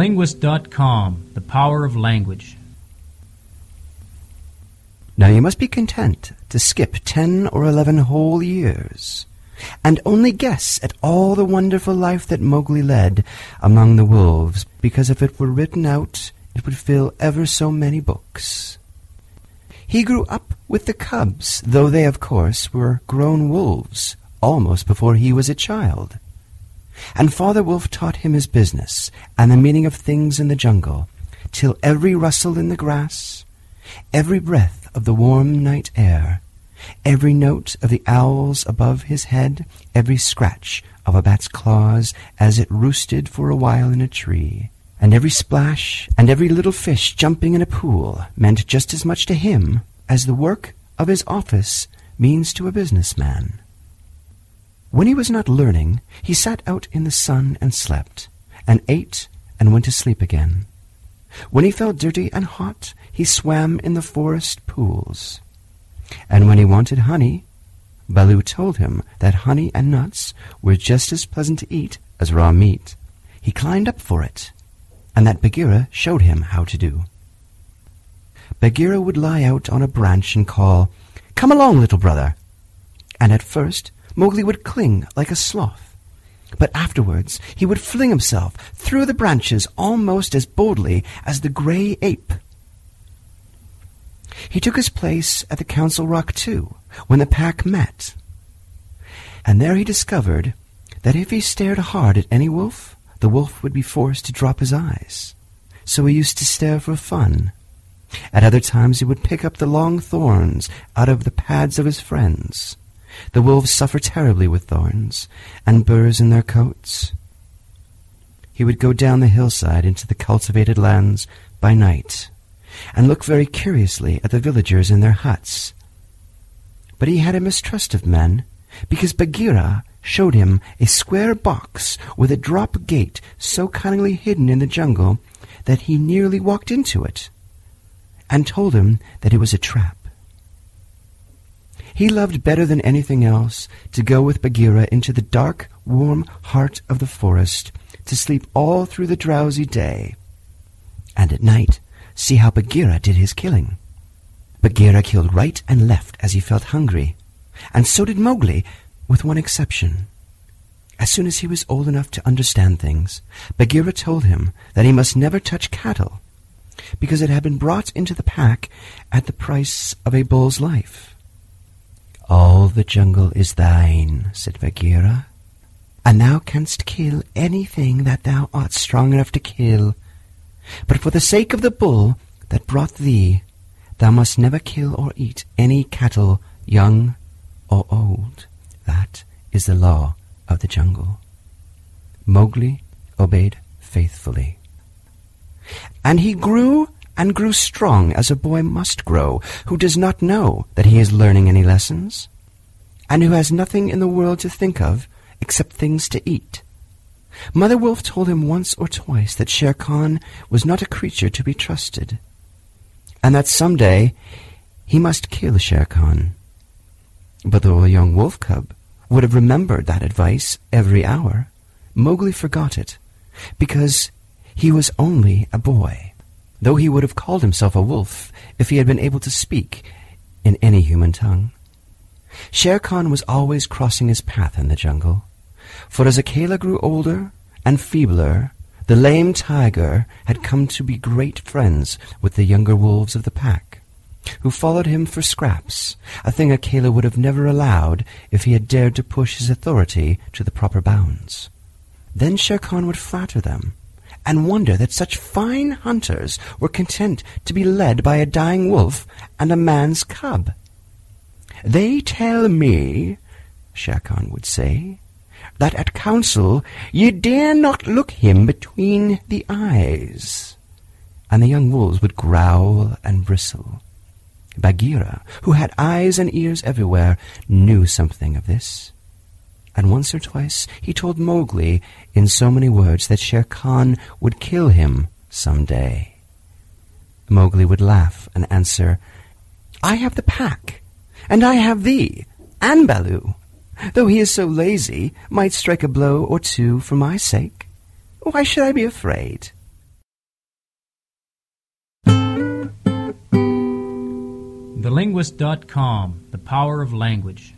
TheLinguist.com The Power of Language. Now you must be content to skip ten or eleven whole years, and only guess at all the wonderful life that Mowgli led among the wolves, because if it were written out, it would fill ever so many books. He grew up with the cubs, though they, of course, were grown wolves almost before he was a child. And Father Wolf taught him his business and the meaning of things in the jungle, till every rustle in the grass, every breath of the warm night air, every note of the owls above his head, every scratch of a bat's claws as it roosted for a while in a tree, and every splash and every little fish jumping in a pool meant just as much to him as the work of his office means to a businessman. When he was not learning, he sat out in the sun and slept, and ate and went to sleep again. When he felt dirty and hot, he swam in the forest pools. And when he wanted honey, Baloo told him that honey and nuts were just as pleasant to eat as raw meat. He climbed up for it, and that Bagheera showed him how to do. Bagheera would lie out on a branch and call, Come along, little brother. And at first Mowgli would cling like a sloth, but afterwards he would fling himself through the branches almost as boldly as the grey ape. He took his place at the Council Rock, too, when the pack met. And there he discovered that if he stared hard at any wolf, the wolf would be forced to drop his eyes. So he used to stare for fun. At other times he would pick up the long thorns out of the pads of his friends. The wolves suffer terribly with thorns, and burrs in their coats. He would go down the hillside into the cultivated lands by night and look very curiously at the villagers in their huts. But he had a mistrust of men, because Bagheera showed him a square box with a drop gate so cunningly hidden in the jungle that he nearly walked into it, and told him that it was a trap. He loved better than anything else to go with Bagheera into the dark, warm heart of the forest, to sleep all through the drowsy day, and at night see how Bagheera did his killing. Bagheera killed right and left as he felt hungry, and so did Mowgli, with one exception. As soon as he was old enough to understand things, Bagheera told him that he must never touch cattle, because it had been brought into the pack at the price of a bull's life. All the jungle is thine, said Bagheera, and thou canst kill anything that thou art strong enough to kill but for the sake of the bull that brought thee, thou must never kill or eat any cattle, young or old. That is the law of the jungle. Mowgli obeyed faithfully. And he grew and grew strong as a boy must grow, who does not know that he is learning any lessons, and who has nothing in the world to think of except things to eat. Mother Wolf told him once or twice that Shere Khan was not a creature to be trusted, and that some day he must kill Shere Khan. But though a young wolf cub would have remembered that advice every hour, Mowgli forgot it, because he was only a boy, though he would have called himself a wolf if he had been able to speak in any human tongue. Shere Khan was always crossing his path in the jungle, for as Akela grew older and feebler, the lame tiger had come to be great friends with the younger wolves of the pack, who followed him for scraps, a thing Akela would have never allowed if he had dared to push his authority to the proper bounds. Then Shere Khan would flatter them, and wonder that such fine hunters were content to be led by a dying wolf and a man's cub. They tell me, Shere Khan would say, that at council ye dare not look him between the eyes. And the young wolves would growl and bristle. Bagheera, who had eyes and ears everywhere, knew something of this. And once or twice he told Mowgli in so many words that Shere Khan would kill him some day. Mowgli would laugh and answer, I have the pack, and I have thee, and Baloo, though he is so lazy, might strike a blow or two for my sake. Why should I be afraid? TheLinguist.com The Power of Language.